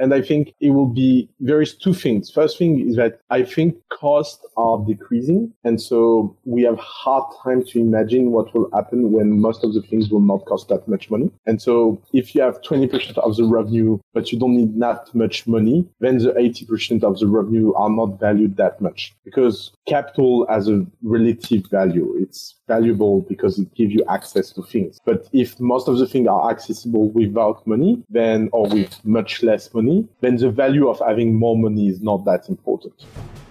And I think it will be there is two things. First thing is that I think costs are decreasing. And so we have hard time to imagine what will happen when most of the things will not cost that much money. And so if you have 20% of the revenue, but you don't need that much money, then the 80% of the revenue are not valued that much because capital has a relative value. It's valuable because it gives you access to things. But if most of the things are accessible without money, then or with much less money, then the value of having more money is not that important.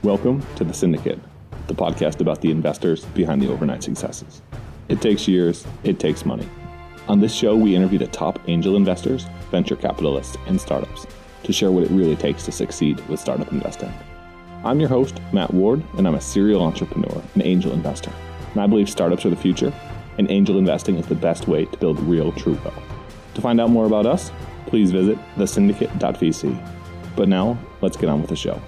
Welcome to the Syndicate, the podcast about the investors behind the overnight successes. It takes years, it takes money. On this show, we interview the top angel investors, venture capitalists, and startups to share what it really takes to succeed with startup investing. I'm your host, Matt Ward, and I'm a serial entrepreneur and angel investor. And I believe startups are the future, and angel investing is the best way to build real true wealth. To find out more about us, please visit thesyndicate.vc. But now, let's get on with the show.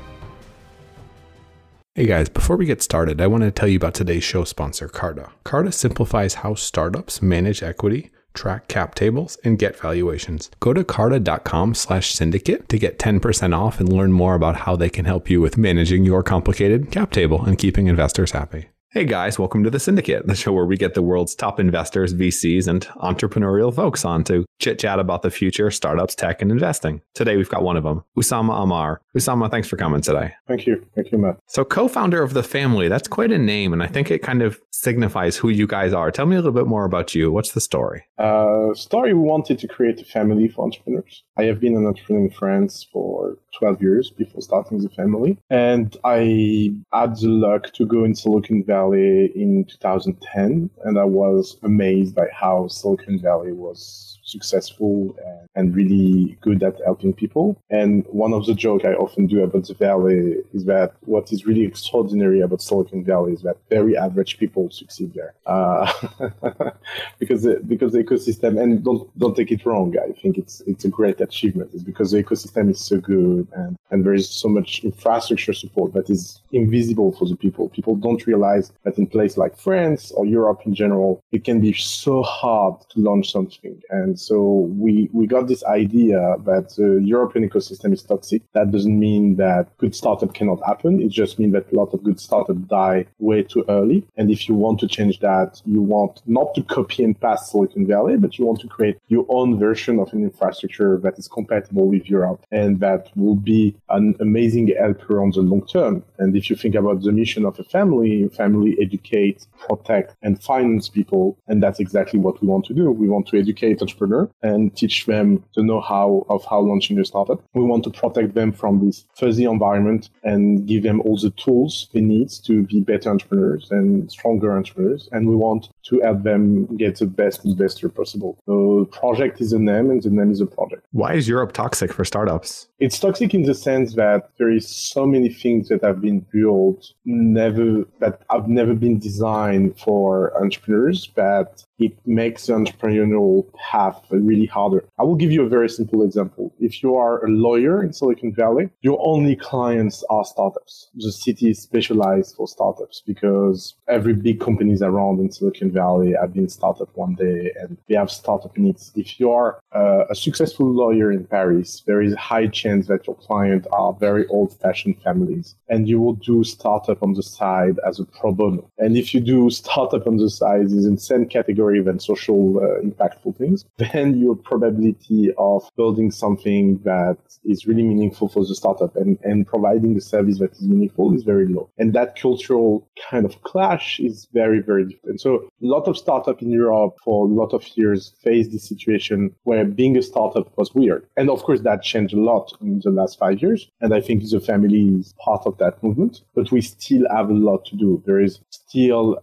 Hey guys, before we get started, I want to tell you about today's show sponsor, Carta. Carta simplifies how startups manage equity track cap tables, and get valuations. Go to carta.com slash syndicate to get 10% off and learn more about how they can help you with managing your complicated cap table and keeping investors happy. Hey guys, welcome to the Syndicate, the show where we get the world's top investors, VCs, and entrepreneurial folks on to chit chat about the future, startups, tech, and investing. Today we've got one of them, Oussama Ammar. Usama, thanks for coming today. Thank you. Thank you, Matt. So, co founder of the family, that's quite a name, and I think it kind of signifies who you guys are. Tell me a little bit more about you. What's the story? Uh, story we wanted to create a family for entrepreneurs. I have been an entrepreneur in France for 12 years before starting the family, and I had the luck to go in Silicon Valley in 2010, and I was amazed by how Silicon Valley was successful and, and really good at helping people. And one of the jokes I often do about the Valley is that what is really extraordinary about Silicon Valley is that very average people succeed there uh, because the, because the ecosystem and don't don't take it wrong. I think it's it's a great achievement. It's because the ecosystem is so good and and there is so much infrastructure support that is invisible for the people. People don't realize that in places like France or Europe in general, it can be so hard to launch something and so we, we got this idea that the European ecosystem is toxic. That doesn't mean that good startup cannot happen. It just means that a lot of good startups die way too early. And if you want to change that, you want not to copy and paste Silicon Valley, but you want to create your own version of an infrastructure that is compatible with Europe and that will be an amazing helper on the long term. And if you think about the mission of a family, family educate, protect, and finance people. And that's exactly what we want to do. We want to educate entrepreneurs entrepreneur and teach them the know-how of how launching a startup. We want to protect them from this fuzzy environment and give them all the tools they need to be better entrepreneurs and stronger entrepreneurs. And we want to help them get the best investor possible. The project is a name and the name is a project. Why is Europe toxic for startups? It's toxic in the sense that there is so many things that have been built never that have never been designed for entrepreneurs that it makes the entrepreneurial path really harder. I will give you a very simple example. If you are a lawyer in Silicon Valley, your only clients are startups. The city is specialized for startups because every big companies around in Silicon Valley have been started one day and they have startup needs. If you are uh, a successful lawyer in Paris, there is a high chance that your client are very old fashioned families and you will do startup on the side as a pro bono. And if you do startup on the side is in same category or even social uh, impactful things, then your probability of building something that is really meaningful for the startup and, and providing a service that is meaningful is very low. And that cultural kind of clash is very, very different. So a lot of startup in Europe for a lot of years faced this situation where being a startup was weird. And of course, that changed a lot in the last five years. And I think the family is part of that movement, but we still have a lot to do. There is still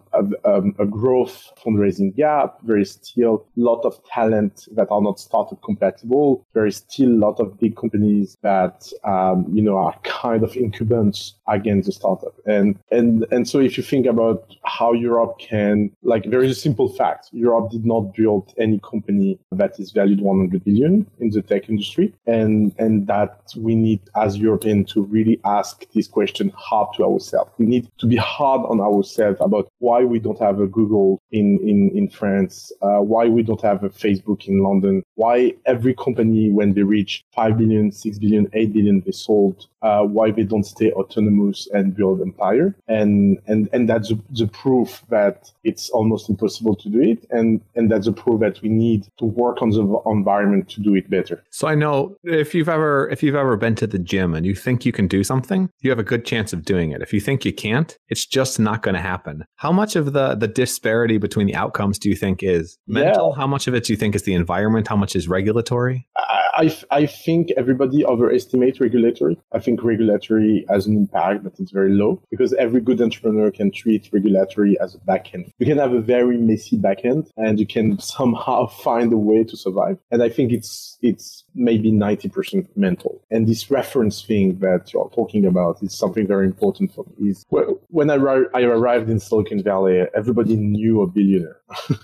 a, a growth fundraising gap. There is still a lot of talent that are not startup compatible. There is still a lot of big companies that um, you know are kind of incumbents against the startup. And and and so if you think about how Europe can like there is a simple fact. Europe did not build any company that is valued 100 billion in the tech industry. And and that we need as European to really ask this question hard to ourselves. We need to be hard on ourselves about why we don't have a Google in in in France, uh, why we don't have a Facebook in London, why every company, when they reach 5 billion, 6 billion, 8 billion, they sold, uh, why they don't stay autonomous and build empire. And, and, and that's the proof that it's almost impossible to do it. And, and that's the proof that we need to work on the environment to do it better. So I know if you've ever, if you've ever been to the gym and you think you can do something, you have a good chance of doing it. If you think you can't, it's just not going to happen. How much of the, the disparity between the outcomes do you think is mental? Yeah. How much of it do you think is the environment? How much is regulatory? I, I think everybody overestimates regulatory. I think regulatory has an impact, but it's very low because every good entrepreneur can treat regulatory as a backend. You can have a very messy backend and you can somehow find a way to survive. And I think it's, it's maybe 90% mental. And this reference thing that you're talking about is something very important for me. Is when I, I arrived in Silicon Valley, everybody knew a billionaire.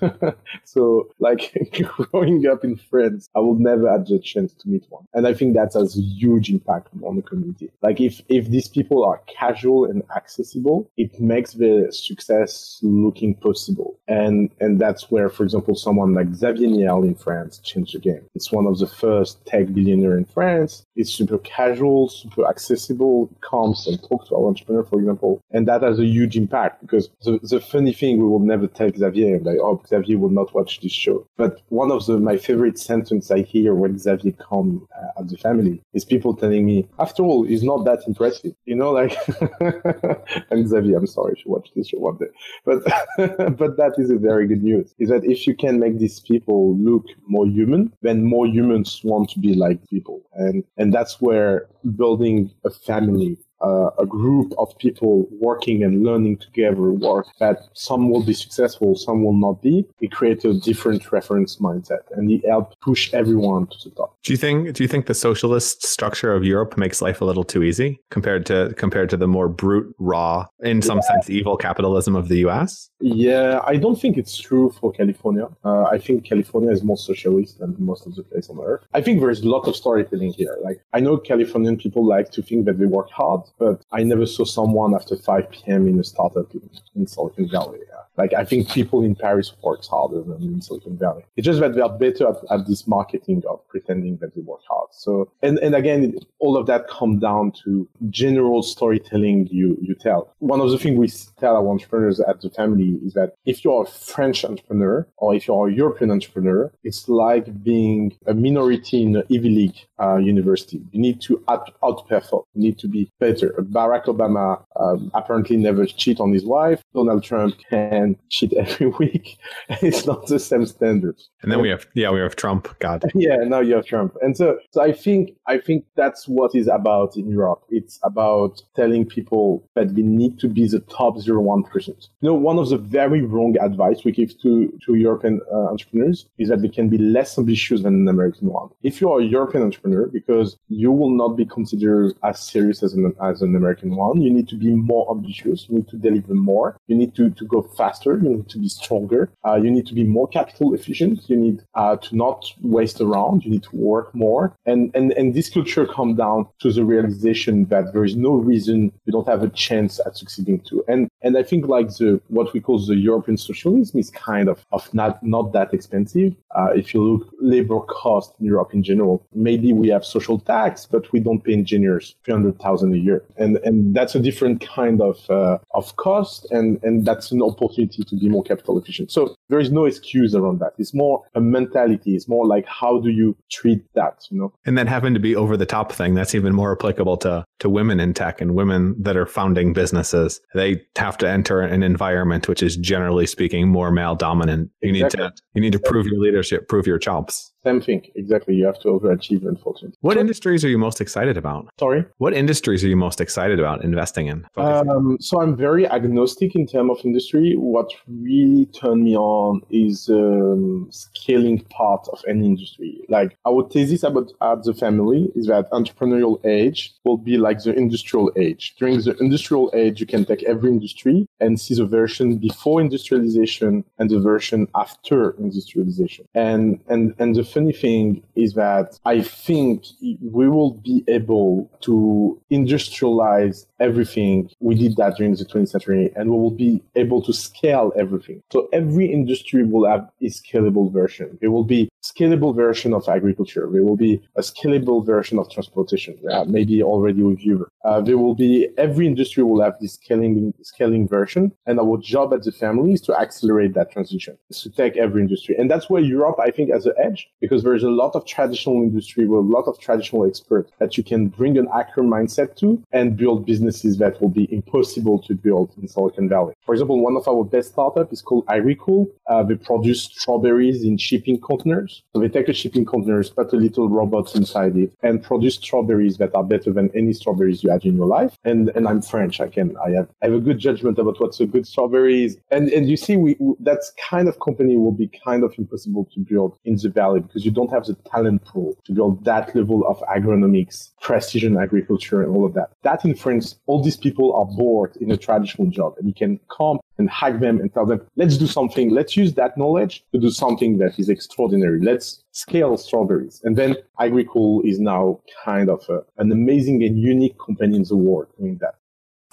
so like growing up in France, I would never have the chance to meet one. And I think that has a huge impact on the community. Like if, if these people are casual and accessible, it makes the success looking possible. And, and that's where, for example, someone like Xavier Niel in France changed the game. It's one of the first tech billionaire in France. It's super casual, super accessible, comes and talks to our entrepreneur, for example. And that has a huge impact because the, the funny thing, we will never tell Xavier, like, oh, Xavier will not watch this show. But one of the, my favorite sentences I hear when Xavier comes uh, at the family is people telling me, after all, he's not that impressive. You know, like, and Xavier, I'm sorry if you watch this show one day. But, but that is a very good news is that if you can make these people look more human, then more humans want be like people. And, and that's where building a family uh, a group of people working and learning together work that some will be successful, some will not be. It creates a different reference mindset and it helps push everyone to the top. Do you think do you think the socialist structure of Europe makes life a little too easy compared to compared to the more brute, raw, in some yeah. sense evil capitalism of the US? Yeah, I don't think it's true for California. Uh, I think California is more socialist than most of the place on earth. I think there's a lot of storytelling here. Like I know Californian people like to think that they work hard, but I never saw someone after 5 p.m. in a startup in, Silicon Valley. Like I think people in Paris work harder than in Silicon Valley. It's just that they are better at, at this marketing of pretending that they work hard. So and, and again, all of that comes down to general storytelling you you tell. One of the things we tell our entrepreneurs at the family is that if you're a French entrepreneur or if you're a European entrepreneur, it's like being a minority in an Ivy League uh, university. You need to out, outperform. You need to be better. Barack Obama um, apparently never cheat on his wife. Donald Trump can cheat every week. it's not the same standards. And then we have yeah we have Trump. God. yeah, now you have Trump. And so so I think I think that's what is about in Europe. It's about telling people that they need to be the top zero one percent. You know, one of the very wrong advice we give to to European uh, entrepreneurs is that they can be less ambitious than an American one. If you are a European entrepreneur, because you will not be considered as serious as an as an American one, you need to be more ambitious. You need to deliver more. You need to to go faster. You need to be stronger. Uh, you need to be more capital efficient. You need uh, to not waste around. You need to work more. And and and this culture come down to the realization that there is no reason you don't have a chance at succeeding too. And and I think like the what we call the European socialism is kind of of not not that expensive. Uh, if you look labor cost in Europe in general, maybe we have social tax, but we don't pay engineers three hundred thousand a year, and and that's a different kind of uh, of cost, and and that's an opportunity to be more capital efficient. So there is no excuse around that. It's more a mentality. It's more like how do you treat that, you know? And then having to be over the top thing that's even more applicable to to women in tech and women that are founding businesses. They have to enter an environment which is generally speaking more male dominant. You exactly. need to you need to prove your leadership, prove your chops. Same thing, exactly. You have to overachieve, unfortunately. What industries are you most excited about? Sorry? What industries are you most excited about investing in? Um, so I'm very agnostic in terms of industry. What really turned me on is um, scaling part of any industry. Like our thesis about at the family is that entrepreneurial age will be like the industrial age. During the industrial age, you can take every industry and see the version before industrialization and the version after industrialization. And and and the funny thing is that I think we will be able to industrialize everything. We did that during the 20th century and we will be able to scale everything. So every industry will have a scalable version. There will be a scalable version of agriculture. There will be a scalable version of transportation, maybe already with you. Uh, there will be every industry will have this scaling scaling version, and our job at the family is to accelerate that transition, is to take every industry, and that's where Europe, I think, has an edge because there's a lot of traditional industry with a lot of traditional experts that you can bring an hacker mindset to and build businesses that will be impossible to build in Silicon Valley. For example, one of our best startups is called Agricool. Uh, they produce strawberries in shipping containers. So they take a shipping container, put a little robot inside it, and produce strawberries that are better than any strawberries you had in your life. And and I'm French. I can I have I have a good judgment about what's a good strawberries. And and you see, we that's kind of company will be kind of impossible to build in the valley because you don't have the talent pool to build that level of agronomics, precision agriculture, and all of that. That in France, all these people are bored in a traditional job, and you can come and hack them and tell them, let's do something. Let's use that knowledge to do something that is extraordinary. Let's scale strawberries. And then Agricool is now kind of a, an amazing and unique company in the world doing that.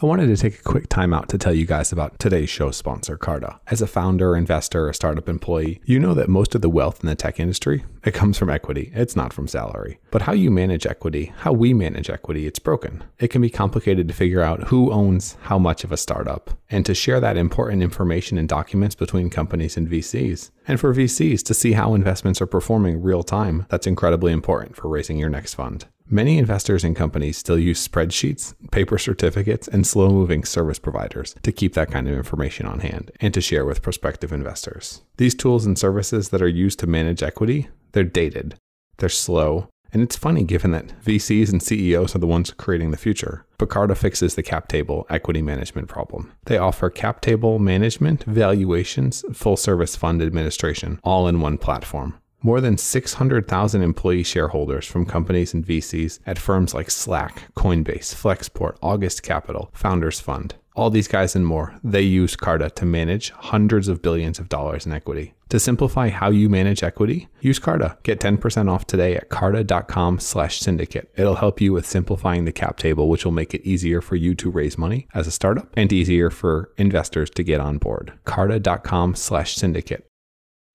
I wanted to take a quick time out to tell you guys about today's show sponsor, Carta. As a founder, investor, or startup employee, you know that most of the wealth in the tech industry, it comes from equity. It's not from salary. But how you manage equity, how we manage equity, it's broken. It can be complicated to figure out who owns how much of a startup and to share that important information and documents between companies and VCs. And for VCs to see how investments are performing real time, that's incredibly important for raising your next fund. Many investors and companies still use spreadsheets, paper certificates, and slow moving service providers to keep that kind of information on hand and to share with prospective investors. These tools and services that are used to manage equity, they're dated, they're slow, and it's funny given that VCs and CEOs are the ones creating the future. Picarda fixes the cap table equity management problem. They offer cap table management, valuations, full service fund administration, all in one platform. More than 600,000 employee shareholders from companies and VCs at firms like Slack, Coinbase, Flexport, August Capital, Founders Fund. All these guys and more, they use Carta to manage hundreds of billions of dollars in equity. To simplify how you manage equity, use Carta. Get 10% off today at carta.com slash syndicate. It'll help you with simplifying the cap table, which will make it easier for you to raise money as a startup and easier for investors to get on board. carta.com slash syndicate.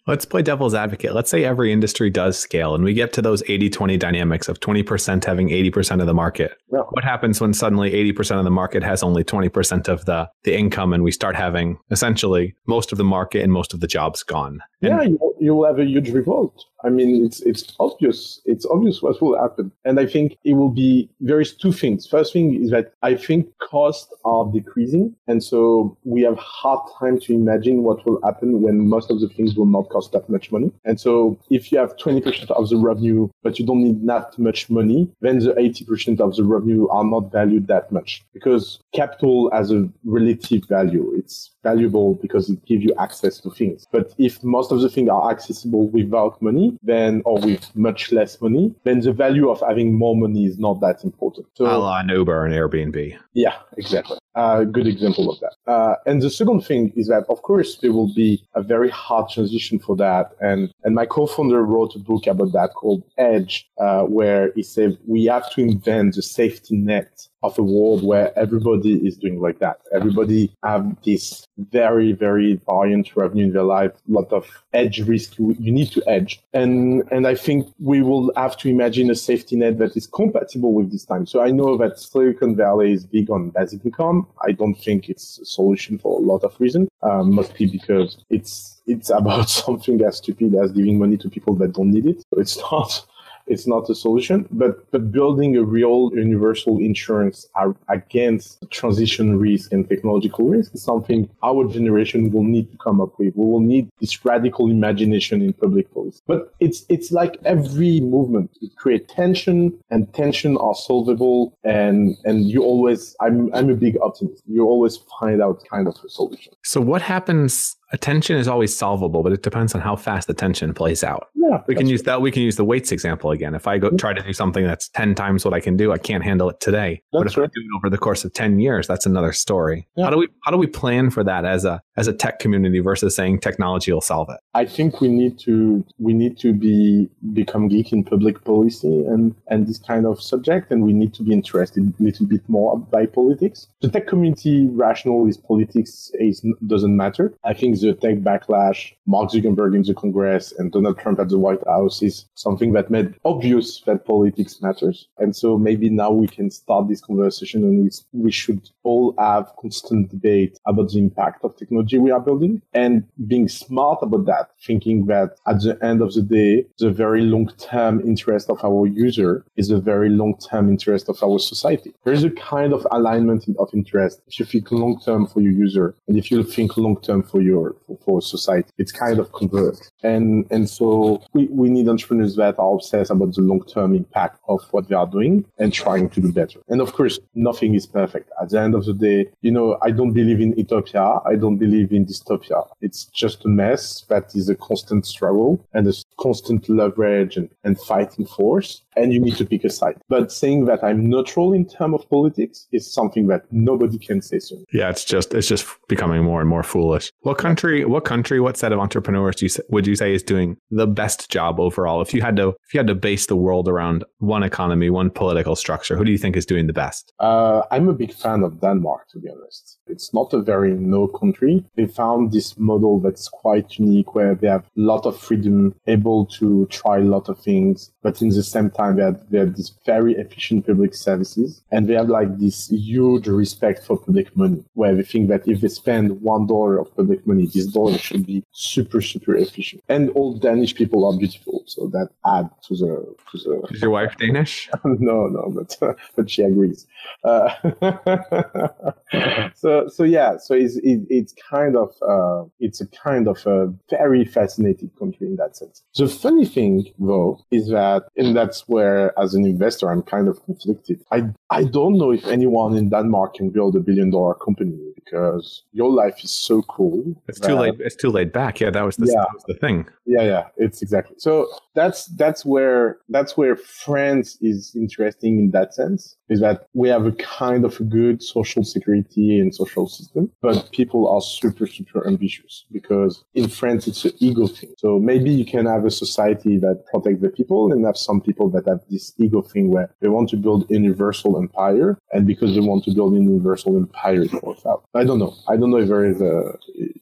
Let's play devil's advocate. Let's say every industry does scale and we get to those 80 20 dynamics of 20% having 80% of the market. What happens when suddenly 80% of the market has only 20% of the, the income and we start having essentially most of the market and most of the jobs gone? Yeah, you, you will have a huge revolt. I mean, it's it's obvious. It's obvious what will happen, and I think it will be. There is two things. First thing is that I think costs are decreasing, and so we have hard time to imagine what will happen when most of the things will not cost that much money. And so, if you have twenty percent of the revenue, but you don't need that much money, then the eighty percent of the revenue are not valued that much because capital has a relative value. It's valuable because it gives you access to things. But if most of the things are accessible without money, then or with much less money, then the value of having more money is not that important. So, a la Uber and Airbnb. Yeah, exactly. A good example of that. Uh, and the second thing is that, of course, there will be a very hard transition for that. And and my co-founder wrote a book about that called Hedge, uh, where he said we have to invent the safety net of a world where everybody is doing like that. Everybody have this very, very variant revenue in their life, a lot of edge risk you, you need to edge. And and I think we will have to imagine a safety net that is compatible with this time. So I know that Silicon Valley is big on basic income. I don't think it's a solution for a lot of reasons, um, mostly because it's it's about something as stupid as giving money to people that don't need it. So it's not it's not a solution, but, but building a real universal insurance against transition risk and technological risk is something our generation will need to come up with. We will need this radical imagination in public policy. But it's, it's like every movement. It creates tension and tension are solvable. And, and you always, I'm, I'm a big optimist. You always find out kind of a solution. So what happens attention is always solvable, but it depends on how fast attention plays out. Yeah, We can use that. We can use the weights example again. If I go mm-hmm. try to do something that's 10 times what I can do, I can't handle it today. but That's if I right. do it over the course of 10 years, that's another story. Yeah. How do we how do we plan for that as a as a tech community versus saying technology will solve it? I think we need to we need to be become geek in public policy and and this kind of subject, and we need to be interested a little bit more by politics. The tech community rational is politics is doesn't matter. I think the tech backlash, Mark Zuckerberg in the Congress and Donald Trump at the White House is something that made obvious that politics matters, and so maybe now we can start this conversation, and we we should all have constant debate about the impact of technology we are building and being smart about that, thinking that at the end of the day, the very long term interest of our user is the very long term interest of our society. There is a kind of alignment of interest. If you think long term for your user and if you think long term for your for, for society, it's kind of converged. And and so we, we need entrepreneurs that are obsessed about the long term impact of what they are doing and trying to do better. And of course, nothing is perfect. At the end of the day, you know, I don't believe in utopia. I don't believe in dystopia. It's just a mess that is a constant struggle and a constant leverage and, and fighting force. And you need to pick a side. But saying that I'm neutral in terms of politics is something that nobody can say soon. Yeah, it's just it's just becoming more and more foolish. What country? What country? What set of entrepreneurs do you would you say is doing the best job overall? If you had to if you had to base the world around one economy, one political structure, who do you think is doing the best? Uh, I'm a big fan of Denmark, to be honest. It's not a very no country. They found this model that's quite unique where they have a lot of freedom, able to try a lot of things, but in the same time, they have, they have this very efficient public services and they have like this huge respect for public money where they think that if they spend one dollar of public money, this dollar should be super, super efficient. And all Danish people are beautiful. So that add to the, to the, Is your wife Danish? no, no, but but she agrees. Uh, so so yeah, so it's it, it's kind of uh, it's a kind of a very fascinating country in that sense. The funny thing though is that, and that's where as an investor I'm kind of conflicted. I I don't know if anyone in Denmark can build a billion dollar company because your life is so cool. It's too late. It's too laid back. Yeah, that was the, Yeah. that was the thing. yeah yeah it's exactly so that's that's where that's where france is interesting in that sense is that we have a kind of a good social security and social system but people are super super ambitious because in france it's an ego thing so maybe you can have a society that protects the people and have some people that have this ego thing where they want to build universal empire and because they want to build universal empire it works out i don't know i don't know if there is a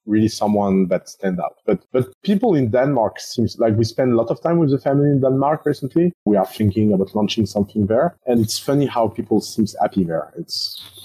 really someone that stand out. But but people in Denmark seems like we spend a lot of time with the family in Denmark recently. We are thinking about launching something there, and it's funny how people seems happy there. It's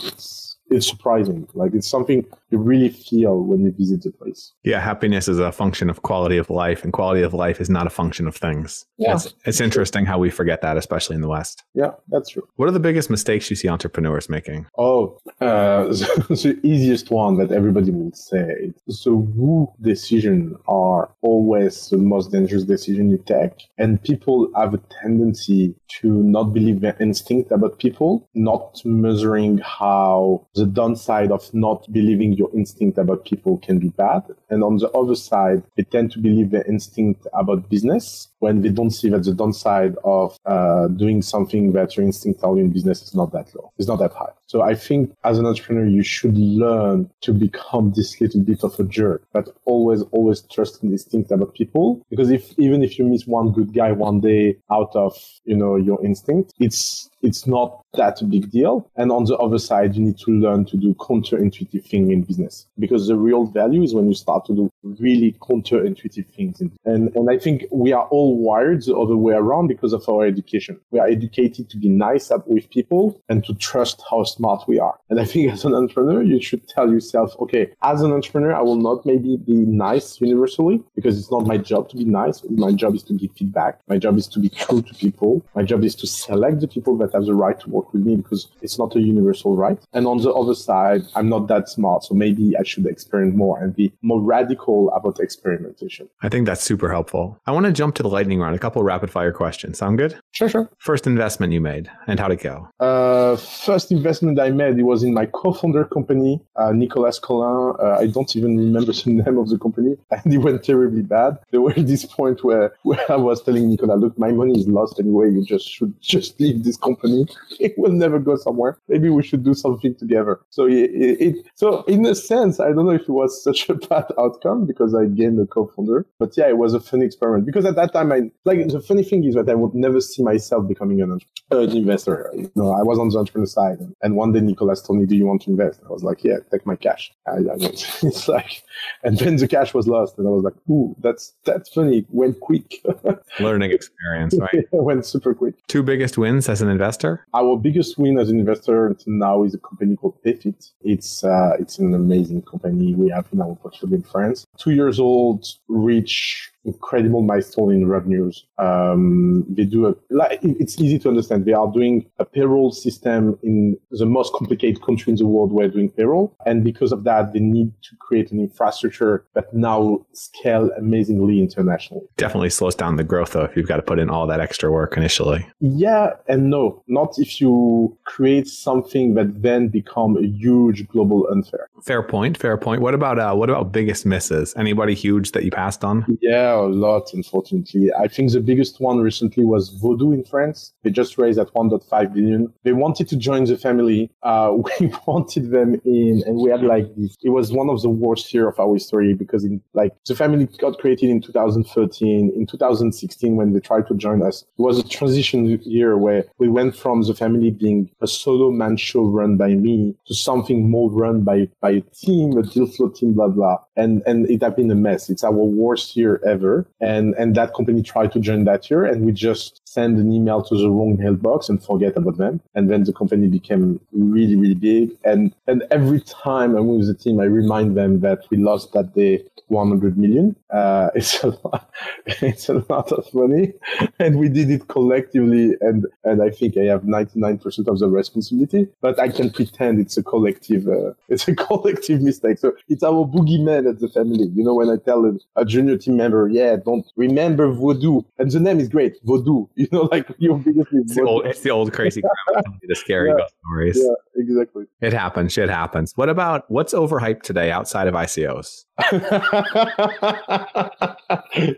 it's it's surprising. Like it's something you really feel when you visit the place. Yeah, happiness is a function of quality of life, and quality of life is not a function of things. Yeah. It's, it's interesting how we forget that, especially in the West. Yeah, that's true. What are the biggest mistakes you see entrepreneurs making? Oh, uh, the easiest one that everybody would say. The who decision are always the most dangerous decision you take. And people have a tendency to not believe their instinct about people, not measuring how the downside of not believing your instinct about people can be bad. And on the other side, they tend to believe their instinct about business when they don't see that the downside of uh, doing something that your instinct tells you in business is not that low, it's not that high. So I think as an entrepreneur, you should learn to become this little bit of a jerk, but always, always trust in instinct about people. Because if even if you miss one good guy one day out of you know your instinct, it's it's not that big deal. And on the other side, you need to learn to do counterintuitive thing in business because the real value is when you start to do really counterintuitive things. And, and I think we are all wired the other way around because of our education. We are educated to be nice with people and to trust how smart we are. And I think as an entrepreneur, you should tell yourself, okay, as an entrepreneur, I will not maybe be nice universally because it's not my job to be nice. My job is to give feedback. My job is to be true to people. My job is to select the people that that have the right to work with me because it's not a universal right. And on the other side, I'm not that smart. So maybe I should experiment more and be more radical about experimentation. I think that's super helpful. I want to jump to the lightning round, a couple rapid fire questions. Sound good? Sure, sure. First investment you made and how'd it go? Uh, first investment I made, it was in my co-founder company, uh, Nicolas Colin. Uh, I don't even remember the name of the company and it went terribly bad. There were this point where, where I was telling Nicolas, look, my money is lost anyway. You just should just leave this company. It will never go somewhere. Maybe we should do something together. So it, it, so in a sense, I don't know if it was such a bad outcome because I gained a co-founder, but yeah, it was a fun experiment because at that time, I like the funny thing is that I would never see myself becoming an, an investor. You know, I was on the entrepreneur side and, and one day Nicolas told me, do you want to invest? I was like, yeah, take my cash. I, I went, it's like, and then the cash was lost and I was like, ooh, that's, that's funny. Went quick. Learning experience, right? went super quick. Two biggest wins as an investor? Our biggest win as an investor until now is a company called Payfit. It's, uh, it's an amazing company we have in our portfolio in France. Two years old, reach incredible milestone in revenues. Um, they do a, like, it's easy to understand. They are doing a payroll system in the most complicated country in the world where doing payroll. And because of that, they need to create an infrastructure that now scale amazingly internationally. Definitely slows down the growth though, if you've got to put in all that extra work initially. Yeah and no, not if you create something that then become a huge global unfair. Fair point. Fair point. What about, uh, what about biggest misses? Anybody huge that you passed on? Yeah, a lot, unfortunately. I think the biggest one recently was Voodoo in France. They just raised at 1.5 billion. They wanted to join the family. Uh, we wanted them in, and we had like this. It was one of the worst year of our history because in like the family got created in 2013. In 2016, when they tried to join us, it was a transition year where we went from the family being a solo man show run by me to something more run by by a team, a deal flow team, blah blah. And and it had been a mess. It's our worst year ever. And, and that company tried to join that year and we just send an email to the wrong mailbox and forget about them. And then the company became really, really big. And, and every time I'm with the team, I remind them that we lost that day 100 million. Uh, it's a lot, it's a lot of money and we did it collectively. And, and I think I have 99% of the responsibility, but I can pretend it's a collective, uh, it's a collective mistake. So it's our boogeyman at the family. You know, when I tell a, a junior team member, yeah, don't remember Voodoo. And the name is great, Voodoo. You know, like your biggest it's the, old, it's the old crazy the scary yeah, stories. Yeah, exactly. It happens. Shit happens. What about what's overhyped today outside of ICOs?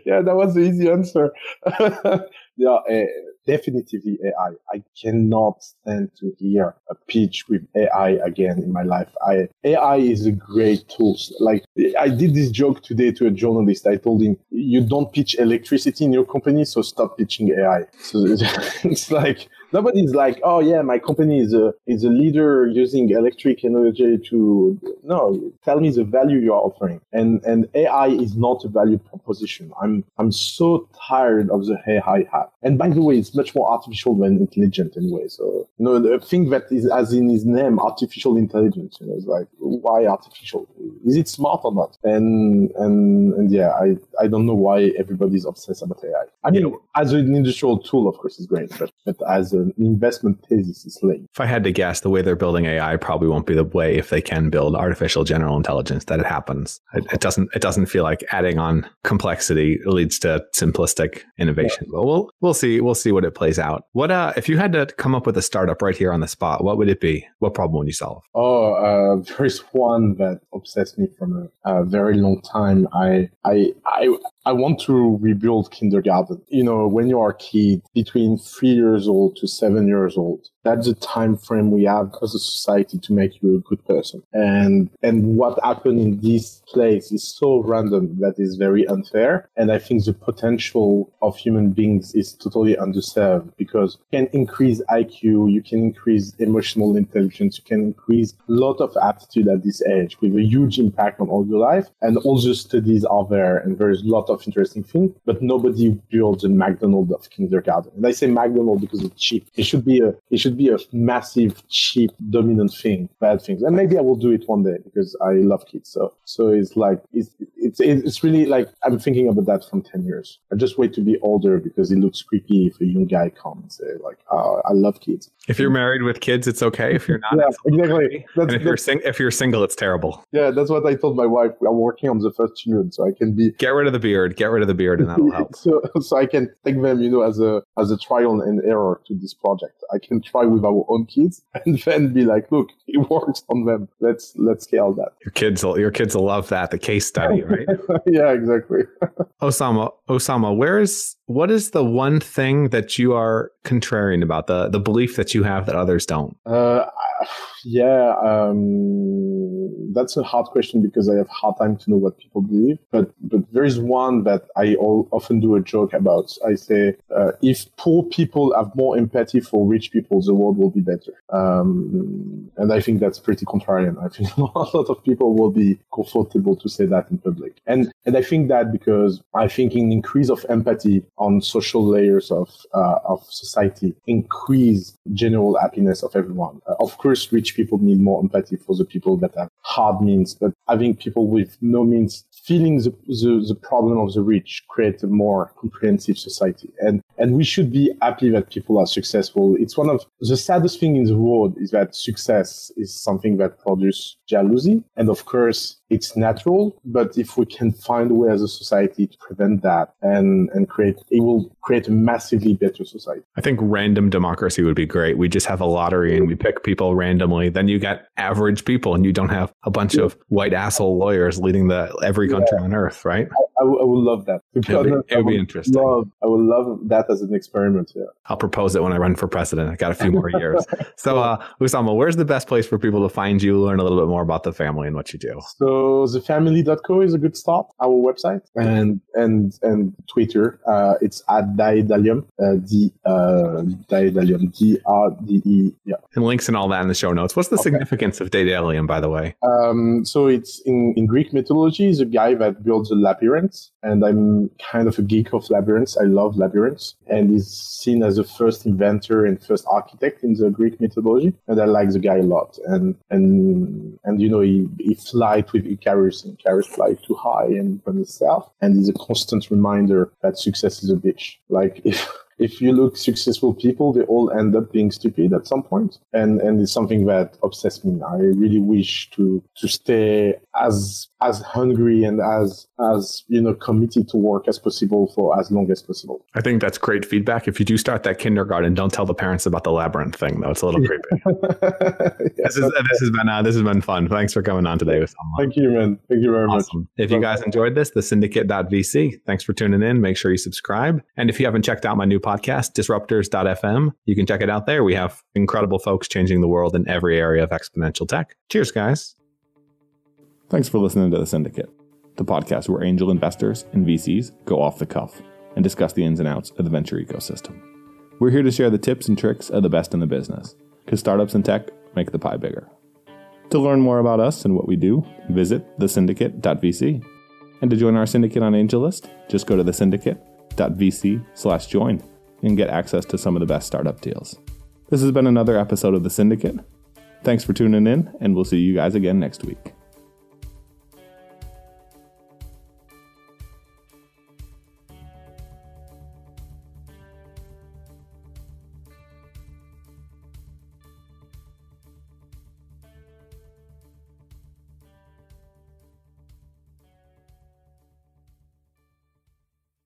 yeah, that was the easy answer. yeah, uh, definitively AI. I cannot stand to hear a pitch with AI again in my life. I AI is a great tool. Like I did this joke today to a journalist. I told him, "You don't pitch electricity in your company, so stop pitching AI." So it's like nobody's like, oh yeah, my company is a is a leader using electric energy to no, tell me the value you're offering. And and AI is not a value proposition. I'm I'm so tired of the AI hat. And by the way, it's much more artificial than intelligent anyway. So you know the thing that is as in his name, artificial intelligence. You know, it's like why artificial? Is it smart or not? And and and yeah, I I don't know why everybody's obsessed about AI. I mean, yeah. as an industrial tool, of course, it's great, but, but as a an investment thesis is late. If I had to guess, the way they're building AI probably won't be the way if they can build artificial general intelligence that it happens. It, it doesn't. It doesn't feel like adding on complexity leads to simplistic innovation. Yeah. But we'll we'll see. We'll see what it plays out. What uh, if you had to come up with a startup right here on the spot? What would it be? What problem would you solve? Oh, uh, there is one that obsessed me from a, a very long time. I I I I want to rebuild kindergarten. You know, when you are a kid between three years old to seven years old, that's the time frame we have as a society to make you a good person. And and what happened in this place is so random that is very unfair. And I think the potential of human beings is totally underserved because you can increase IQ, you can increase emotional intelligence, you can increase a lot of aptitude at this age with a huge impact on all your life. And all the studies are there and there's a lot of interesting things, but nobody builds a McDonald's of kindergarten. And I say McDonald's because it's cheap. It should be a it should should be a massive, cheap, dominant thing, bad things. And maybe I will do it one day because I love kids. So, so it's like, it's, it's, it's really like, I'm thinking about that from 10 years. I just wait to be older because it looks creepy if a young guy comes and say like, oh, I love kids. If you're married with kids, it's okay. If you're not, yeah, exactly. and if you're sing- if you're single, it's terrible. Yeah, that's what I told my wife. I'm working on the first children, so I can be get rid of the beard, get rid of the beard, and that'll help. so, so I can take them, you know, as a as a trial and error to this project. I can try with our own kids and then be like, look, it works on them. Let's let's scale that. Your kids, will, your kids will love that. The case study, right? yeah, exactly. Oussama, Oussama, where is what is the one thing that you are contrarian about the the belief that you have that others don't? Uh, yeah, um, that's a hard question because I have hard time to know what people believe. But but there is one that I all, often do a joke about. I say uh, if poor people have more empathy for rich people, the world will be better. Um, and I think that's pretty contrarian. I think a lot of people will be comfortable to say that in public. And and I think that because I think an increase of empathy on social layers of uh, of society increase general happiness of everyone. Uh, of course, rich people need more empathy for the people that have hard means, but having people with no means feeling the, the, the problem of the rich create a more comprehensive society. And, and we should be happy that people are successful. It's one of the saddest thing in the world is that success is something that produces jealousy. And of course, it's natural, but if we can find a way as a society to prevent that and, and create, it will create a massively better society. I think random democracy would be great. We just have a lottery and we pick people randomly. Then you get average people and you don't have a bunch yeah. of white asshole lawyers leading the every country yeah. on earth, right? I, I, w- I would love that. It would be, be interesting. Love, I would love that as an experiment. Yeah. I'll propose it when I run for president. I got a few more years. so, uh, Oussama, where's the best place for people to find you, learn a little bit more about the family and what you do? So, thefamily.co is a good start. Our website and and and Twitter. Uh, it's at Daedalium. Uh, D uh, Daedalium. D R D E. Yeah. And links and all that in the show notes. What's the okay. significance of Daedalium, by the way? Um, so it's in in Greek mythology. Is a guy that builds a labyrinth, and I'm kind of a geek of labyrinths. I love labyrinths, and he's seen as the first inventor and first architect in the Greek mythology, and I like the guy a lot. And and and you know he he flies with Icarus, and Icarus flies too high and from himself, and he's a constant reminder that success is a bitch. Like if if you look successful people, they all end up being stupid at some point. And, and it's something that obsesses me. I really wish to, to stay as, as hungry and as, as, you know, committed to work as possible for as long as possible. I think that's great feedback. If you do start that kindergarten, don't tell the parents about the labyrinth thing though. It's a little creepy. this, is, this has been, uh, this has been fun. Thanks for coming on today with someone. Thank you, man. Thank you very awesome. much. If you guys enjoyed this, the syndicate.vc, thanks for tuning in. Make sure you subscribe. And if you haven't checked out my new podcast, podcast, disruptors.fm. You can check it out there. We have incredible folks changing the world in every area of exponential tech. Cheers, guys. Thanks for listening to The Syndicate, the podcast where angel investors and VCs go off the cuff and discuss the ins and outs of the venture ecosystem. We're here to share the tips and tricks of the best in the business, because startups and tech make the pie bigger. To learn more about us and what we do, visit thesyndicate.vc. And to join our syndicate on AngelList, just go to thesyndicate.vc slash join and get access to some of the best startup deals. This has been another episode of The Syndicate. Thanks for tuning in, and we'll see you guys again next week.